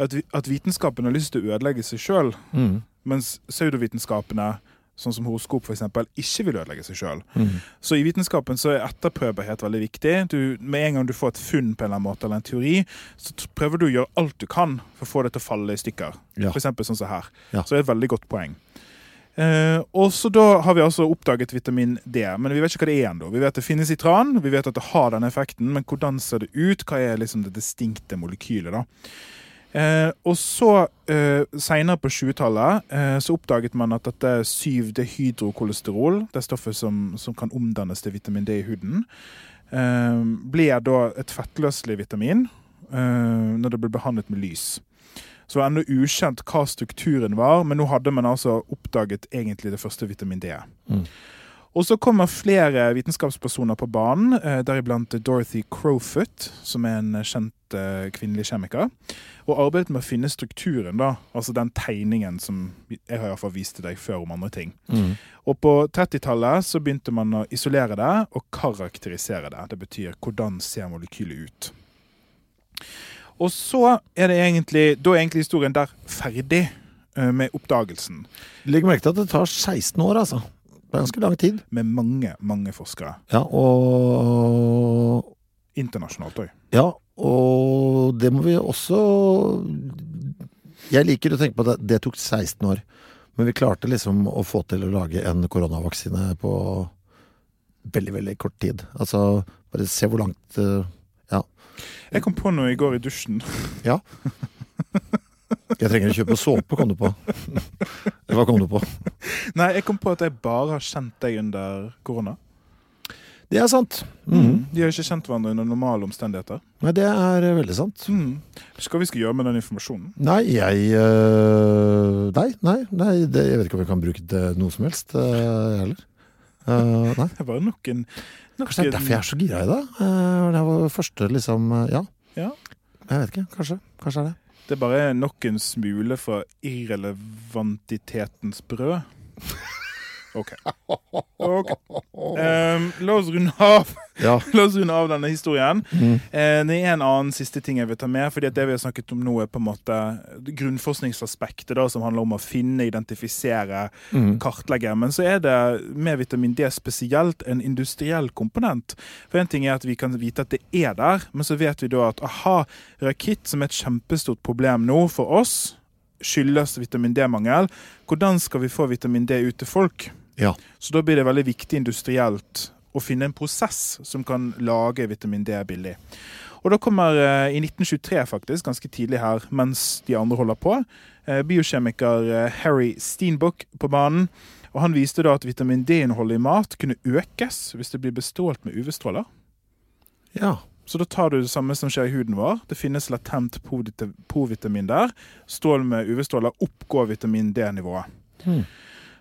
at, at vitenskapen har lyst til å ødelegge seg sjøl, Mm. mens pseudovitenskapene, sånn som horoskop f.eks., ikke vil ødelegge seg sjøl. Mm. Så i vitenskapen så er etterprøvbarhet veldig viktig. Du, med en gang du får et funn på en eller annen måte, eller en teori, så prøver du å gjøre alt du kan for å få det til å falle i stykker. Ja. F.eks. sånn som her. Ja. Så det er et veldig godt poeng. Eh, og så da har vi altså oppdaget vitamin D, men vi vet ikke hva det er ennå. Vi vet det finnes i tran, vi vet at det har denne effekten, men hvordan ser det ut? Hva er liksom det distinkte molekylet, da? Eh, og så, eh, seinere på 20-tallet, eh, så oppdaget man at dette 7-dehydrokolesterol, det stoffet som, som kan omdannes til vitamin D i huden, eh, blir da et fettløselig vitamin eh, når det blir behandlet med lys. Så det var ennå ukjent hva strukturen var, men nå hadde man altså oppdaget egentlig det første vitamin D. Mm. Og så kommer flere vitenskapspersoner på banen, eh, deriblant Dorothy Crowfoot, som er en kjent eh, kvinnelig kjemiker, og arbeidet med å finne strukturen, da, altså den tegningen som jeg har i hvert fall vist til deg før om andre ting. Mm. Og på 30-tallet så begynte man å isolere det og karakterisere det. Det betyr hvordan ser molekylet ut. Og så er det egentlig, da er egentlig historien der ferdig eh, med oppdagelsen. Legg merke til at det tar 16 år, altså. Det er ganske lang tid. Med mange, mange forskere. Ja, og Internasjonalt òg. Ja, og det må vi også Jeg liker å tenke på at det, tok 16 år. Men vi klarte liksom å få til å lage en koronavaksine på veldig, veldig kort tid. Altså, bare se hvor langt eh, Ja. Jeg kom på noe i går i dusjen. ja. Jeg trenger å kjøpe såpe, kom du på. Hva kom du på? Nei, jeg kom på at jeg bare har kjent deg under korona. Det er sant. Mm. De har ikke kjent hverandre under normale omstendigheter. Nei, det er eh, veldig sant. Mm. Hva vi skal gjøre med den informasjonen? Nei, jeg øh, Nei, nei, nei det, jeg vet ikke om jeg kan bruke det noe som helst, øh, heller. Uh, nei. Det er bare nok en Kanskje det er derfor jeg er så gira i det. Uh, det var første liksom uh, ja. Ja. Jeg vet ikke. Kanskje. Kanskje er det. Det er bare nok en smule fra irrelevantitetens brød. OK. okay. Um, la oss runde av Ja. La oss runde av denne historien. Mm. Eh, det er en annen siste ting jeg vil ta med. fordi Det vi har snakket om nå, er på en måte grunnforskningsaspektet, da, som handler om å finne, identifisere, Mm. kartlegge. Men så er det med vitamin D spesielt en industriell komponent. For En ting er at vi kan vite at det er der, men så vet vi da at aha, rakitt, som er et kjempestort problem nå for oss, skyldes vitamin D-mangel. Hvordan skal vi få vitamin D ut til folk? Ja. Så da blir det veldig viktig industrielt å finne en prosess som kan lage vitamin D billig. Og da kommer eh, i 1923, faktisk, ganske tidlig her, mens de andre holder på, eh, biokjemiker eh, Harry Steenbuck på banen. Og han viste da at vitamin D-innholdet i mat kunne økes hvis det blir bestrålt med UV-stråler. ja. Så da tar du det samme som skjer i huden vår. Det finnes latent provita- provitamin der. Strål med UV-stråler oppgår vitamin D-nivået. Hmm.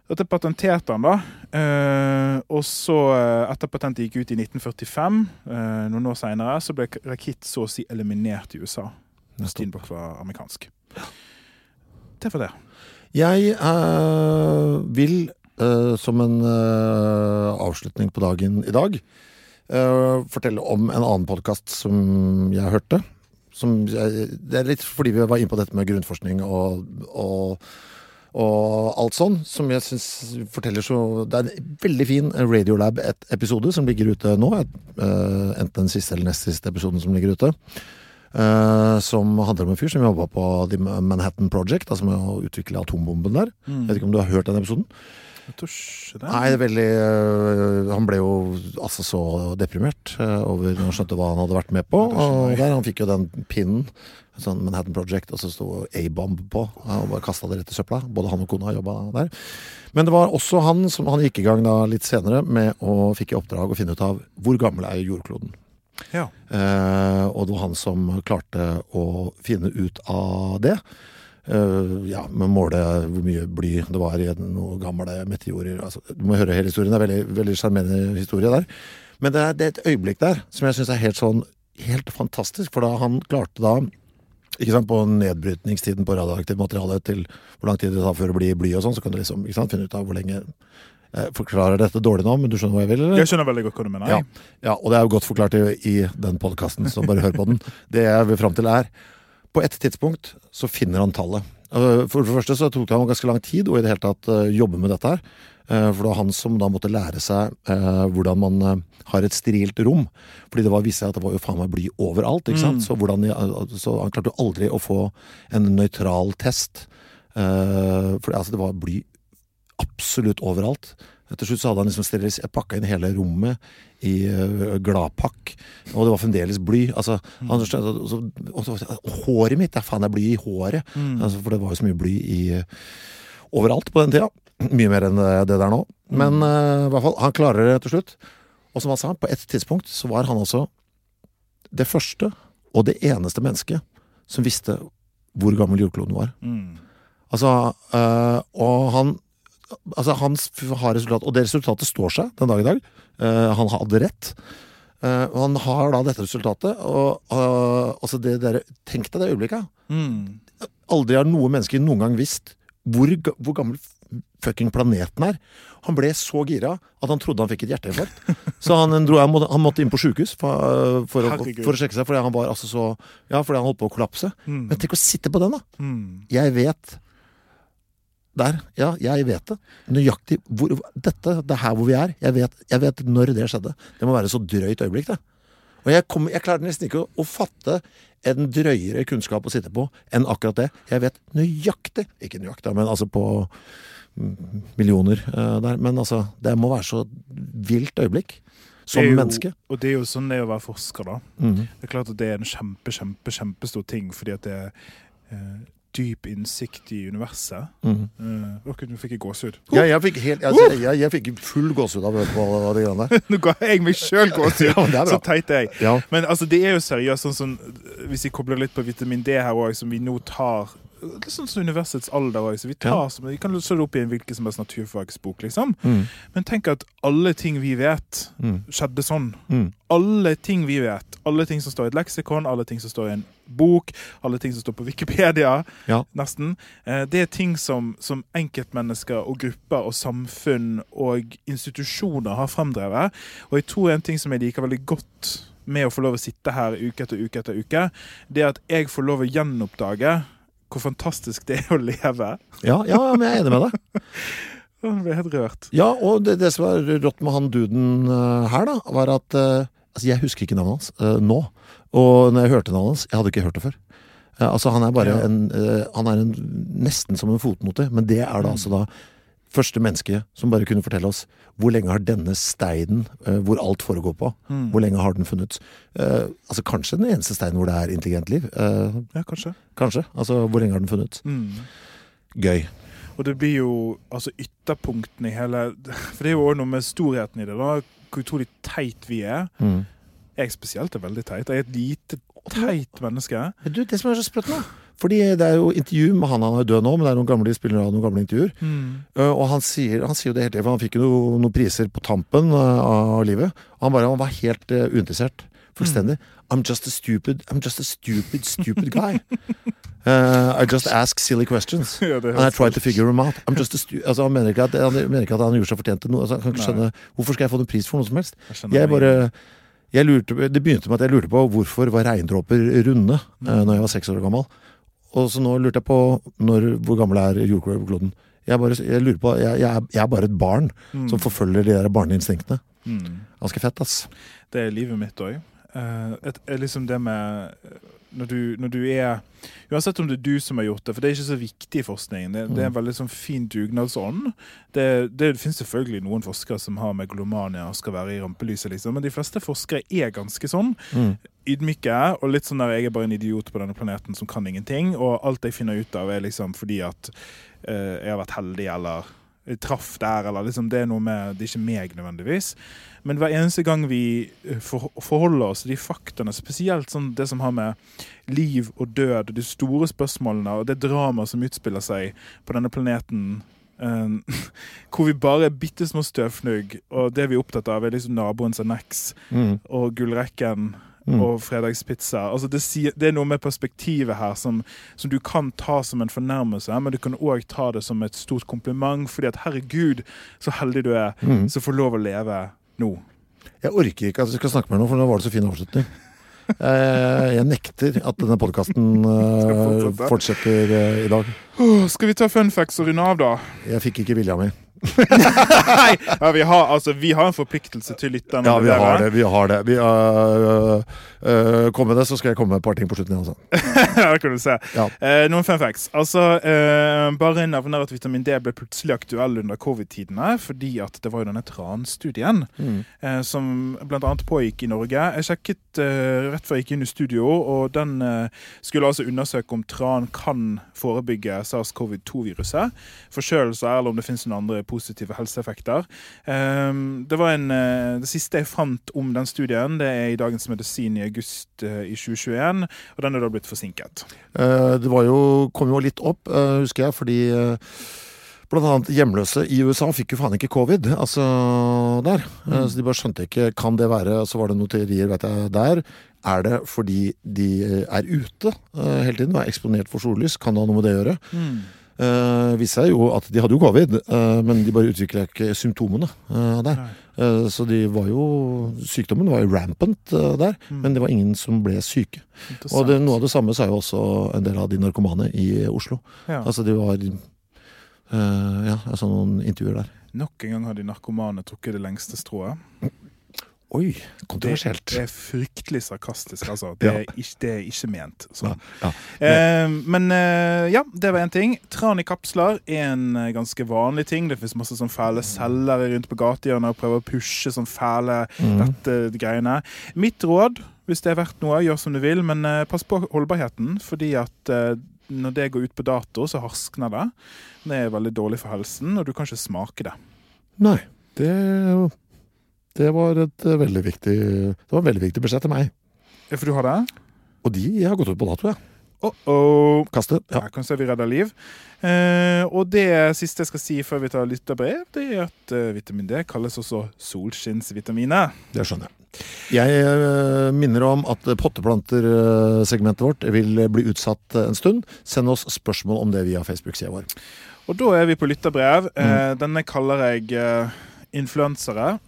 Dette patenterte han, da. Eh, og så, eh, etter patentet gikk ut i 1945, eh, noen år seinere, så ble rakitt så å si eliminert i USA. Steenbock var amerikansk. Det var det. Jeg eh, vil, øh, som en øh, avslutning på dagen i dag, fortelle om en annen podkast som jeg hørte. Som jeg, det er litt fordi vi var inne på dette med grunnforskning og, og, og alt sånn, som jeg syns forteller så Det er en veldig fin Radiolab-episode som ligger ute nå. øh, enten den siste eller nest siste episoden som ligger ute. Eh, som handler om en fyr som jobba på The Manhattan Project, altså med å utvikle atombomben der. Jeg vet ikke om du har hørt den episoden? Nei, det er veldig øh, Han ble jo altså så deprimert øh, over når han skjønte hva han hadde vært med på. Og der Han fikk jo den pinnen, sånn Manhattan Project, og så sto A-bomb på. Og bare kasta det rett i søpla. Både han og kona jobba der. Men det var også han som han gikk i gang da litt senere med å fikk i oppdrag å finne ut av hvor gammel er jordkloden. Ja. Eh, og det var han som klarte å finne ut av det. Eh, ja, med måle hvor mye bly det var i noen gamle meteorer. Altså, du må høre hele historien. Det er en veldig sjarmerende historie der. Men det er, det er et øyeblikk der som jeg syns er helt sånn helt fantastisk. For da han klarte da ikke sant, På nedbrytningstiden på radioaktivt materiale til hvor lang tid det tar før det blir bly og sånn, så kan du liksom ikke sant, finne ut av hvor lenge Jeg forklarer dette dårlig nå, men du skjønner hva jeg vil? eller? Jeg skjønner veldig godt hva du mener. Ja, ja, og det er jo godt forklart i, i den podkasten, så bare hør på den. Det jeg vil fram til er På et tidspunkt så finner han tallet. Uh, For det første så tok det ham ganske lang tid å i det hele tatt uh, jobbe med dette her. Uh, For det var han som da måtte lære seg hvordan man har et sterilt rom. Fordi det var viste seg at det var jo faen meg bly overalt. ikke sant? Så, hvordan, så han klarte jo aldri å få en nøytral test. Uh, For altså, det var bly absolutt overalt. Til slutt så hadde han liksom pakka inn hele rommet i uh, gladpakk, og det var fremdeles bly. Altså, han, så, og, og håret mitt, det er faen det er bly i håret. Altså, for det var jo så mye bly i uh, overalt på den tida. Mye mer enn uh, det der nå. Men uh, i hvert fall, han klarer det til slutt. Og som han sa, på et tidspunkt så var han altså det første og det eneste mennesket som visste hvor gammel jordkloden var. Mm. Altså, øh, og han Altså, han har resultat, og det resultatet står seg den dag i dag. Uh, han hadde rett. Uh, han har da dette resultatet, og uh, altså det der, Tenk deg det øyeblikket. Mm. Aldri har noe menneske noen gang visst hvor, hvor gammel fucking planeten er. Han ble så gira at han trodde han fikk et hjerteinfarkt. Så han, dro, han, måtte, han måtte inn på sjukehus for, for, for å sjekke seg, fordi han var altså så Ja, fordi han holdt på å kollapse. Mm. Men tenk å sitte på den, da! Mm. Jeg vet Der. Ja, jeg vet det. Nøyaktig hvor Dette, det er her hvor vi er. Jeg vet, jeg vet når det skjedde. Det må være så drøyt øyeblikk, det. Og jeg, kom, jeg klarer nesten ikke å, å fatte en drøyere kunnskap å sitte på enn akkurat det. Jeg vet nøyaktig Ikke nøyaktig, men altså på mm, millioner uh, der. Men altså, det må være så vilt øyeblikk. Som jo- menneske. Og det er jo sånn det er å være forsker, da. Mhm. Det er klart at det er en kjempe, kjempe, kjempestor ting, fordi at det eh, dyp innsikt i universet. Mm. Ok, nå fikk jeg gåsehud. Ja, jeg fikk, helt, altså, jeg, jeg fikk full gåsehud av å høre på alle greiene der. Nå ga jeg meg sjøl gåsehud! Ja, det så teit er jeg. Ja. Men altså, det er jo seriøst sånn som Hvis jeg kobler litt på vitamin D her òg, som vi nå tar Litt sånn som universets alder òg. Vi, tar Ja. som- vi kan slå det opp i en hvilken som helst naturfagsbok, liksom. Mm. Men tenk at alle ting vi vet, Mm. skjedde sånn. Mm. Alle ting vi vet. Alle ting som står i et leksikon, alle ting som står i en bok, alle ting som står på Wikipedia, Ja. nesten. Eh, Det er ting som, som enkeltmennesker og grupper og samfunn og institusjoner har fremdrevet. Og jeg tror en ting som jeg liker veldig godt med å få lov å sitte her uke etter uke etter uke, det er at jeg får lov å gjenoppdage hvor fantastisk det er å leve. Ja, ja, men jeg er enig med deg. Jeg ble helt rørt. Ja, og det, det som var rått med han duden eh, her, da, var at eh, Altså, jeg husker ikke navnet hans uh, nå. Og når jeg hørte navnet hans Jeg hadde ikke hørt det før. Eh, altså, han er bare Ja. en uh, Han er en, nesten som en fotnote, men det er da altså da første menneske som bare kunne fortelle oss hvor lenge har denne steinen, uh, hvor alt foregår på, Mm. hvor lenge har den funnet? Uh, altså kanskje den eneste steinen hvor det er intelligent liv. Ja, kanskje. kanskje. Altså hvor lenge har den funnet? Mm. Gøy. Og det blir jo altså ytterpunktene i hele For det er jo også noe med storheten i det. da Hvor utrolig teit vi er. Mm. Jeg spesielt er veldig teit. Jeg er et lite, teit menneske. Men Du, det som er så sprøtt nå Fordi det er jo intervju med han, han er død nå, men det er noen gamle spillere spiller av noen gamle intervjuer. Uh, og han sier, han sier jo det hele tiden, for han fikk jo noen, noen priser på tampen uh, av livet. Han bare han var helt uh, uinteressert. Fullstendig. I'm just a stupid I'm just a stupid, stupid guy. I just ask silly questions. Ja, And I try to figure them out. I'm just a altså, han, mener at, han mener ikke at han gjorde seg fortjent til noe. Altså, han kan ikke skjønne Hvorfor skal jeg få en pris for noe som helst? Jeg Jeg bare lurte, Det begynte med at jeg lurte på hvorfor var regndråper runde eh, når jeg var seks år gammel. Og så nå lurte jeg på når, hvor gammel er jordkloden. Jeg, bare, jeg lurer på, jeg, jeg, er, jeg er bare et barn Mm. som forfølger de der barneinstinktene. Mm. Ganske fett, ass. Det er livet mitt òg. liksom det med når du, når du er Uansett om det er du som har gjort det, for det er ikke så viktig i forskningen. Det, det er en veldig sånn fin dugnadsånd. Det, det finnes selvfølgelig noen forskere som har megalomania og skal være i rampelyset, liksom, men de fleste forskere er ganske sånn. Mm. Ydmyke og litt sånn der jeg er bare en idiot på denne planeten som kan ingenting, og alt jeg finner ut av, er liksom fordi at uh, jeg har vært heldig, eller traff der, eller liksom Det er noe med Det er ikke meg nødvendigvis. Men hver eneste gang vi eh, forholder oss til de faktaene, spesielt sånn det som har med liv og død og de store spørsmålene og det dramaet som utspiller seg på denne planeten eh, hvor vi bare er bitte små støvfnugg, og det vi er opptatt av, er liksom naboens anneks Mm. og gullrekken Mm. og fredagspizza. Altså det, det er noe med perspektivet her som, som du kan ta som en fornærmelse, men du kan òg ta det som et stort kompliment, fordi at herregud, så heldig du er Mm. som får lov å leve nå. Jeg orker ikke at du skal snakke med noen, for nå var det så fin avslutning. Eh, jeg nekter at denne podkasten fortsette. fortsetter eh, i dag. Skal vi ta fun facts og runde av, da? Jeg fikk ikke vilja mi. Nei! Ja, vi, har, altså, vi har en forpliktelse til lytterne. Ja, vi har det. vi har det. Vi, øh, øh, kom med det, så skal jeg komme med et par ting på slutten. Altså. ja, det kan du se. Ja. Eh, noen fun facts. Altså, eh, bare nevner at vitamin D ble plutselig aktuell under covid-tidene fordi at det var jo denne TRAN-studien Mm. eh, som bl.a. pågikk i Norge. Jeg sjekket eh, rett før jeg gikk inn i studio, og den eh, skulle altså undersøke om tran kan forebygge SARS-CoV-2-viruset. Forkjølelser, eller om det finnes noen andre positive helseeffekter. Eh, det var en, eh, det siste jeg fant om den studien, det er i Dagens Medisin i august eh, i 2021, og den er da blitt forsinket. Eh, det var jo, kom jo litt opp, husker jeg, fordi Blant annet hjemløse i USA fikk jo faen ikke covid, altså der. Mm. Så de bare skjønte ikke Kan det være Så var det noen teorier, vet jeg, der. Er det fordi de er ute hele tiden og er eksponert for sollys? Kan det ha noe med det å gjøre? Uh, viste seg jo at de hadde jo covid, uh, men de bare utvikla ikke symptomene uh, der. Uh, så de var jo Sykdommen var jo rampant der, men det var ingen som ble syke. Og det, noe av det samme sa jo også en del av de narkomane i Oslo. Ja. Altså de var Ja, så noen intervjuer der. Nok en gang har de narkomane trukket det lengste strået. Oi, kontroversielt. Det er fryktelig sarkastisk, altså. Det er ikke, det er ikke ment Ja, sånn. ja. Eh, men eh, ja, det var én ting. Tran i kapsler er en eh, ganske vanlig ting. Det fins masse sånn fæle selgere rundt på gatehjørnet og prøver å pushe sånn fæle dette greiene. Mitt råd, hvis det er verdt noe, gjør som du vil, men eh, pass på holdbarheten. Fordi at eh, når det går ut på dato, så harskner det. Det er veldig dårlig for helsen, og du kan ikke smake det. Nei, det, det var et eh, veldig viktig Det var en veldig viktig beskjed til meg. Ja, for du har det? Og de har gått ut på dato, ja. Uh -oh. Kastet. Ja. Her kan se vi redder liv. Eh, og det siste jeg skal si før vi tar lytterbrev, det er at uh, vitamin D kalles også solskinnsvitaminet. Det skjønner jeg. Jeg uh, minner om at potteplanter-segmentet vårt vil bli utsatt en stund. Send oss spørsmål om det via Facebook-sida vår. Og da er vi på lytterbrev. Eh, denne kaller jeg influensere.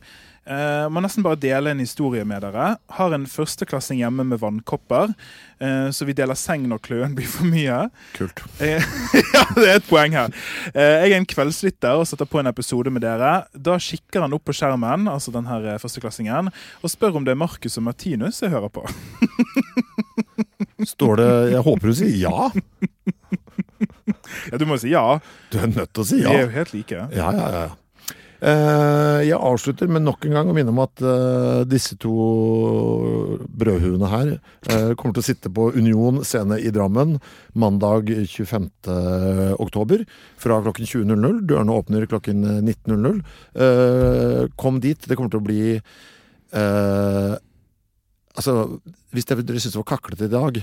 Eh, må nesten bare dele en historie med dere. Har en førsteklassing hjemme med vannkopper, Uh, så vi deler seng når kløen blir for mye. Kult. Uh, ja, det er et poeng her. Uh, jeg er en kveldslytter og setter på en episode med dere. Da kikker han opp på skjermen, altså den her førsteklassingen, og spør om det er Markus og Martinus jeg hører på. Står det Jeg håper du sier ja. Ja, du må si ja. Du er nødt til å si Vi ja. er jo helt like. Ja, ja, ja. Eh, jeg avslutter med nok en gang å minne om at eh, disse to brødhuene her eh, kommer til å sitte på Union scene i Drammen mandag 25. oktober fra klokken 20.00. Dørene åpner klokken 19.00. Eh, kom dit. Det kommer til å bli eh, Altså, hvis dere dere syns det var kaklete i dag,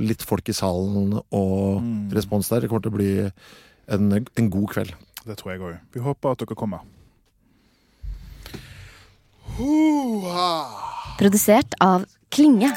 litt folk i salen og respons der, det kommer til å bli en, en god kveld. Det tror jeg òg. Vi håper at dere kommer. Produsert av Klinge.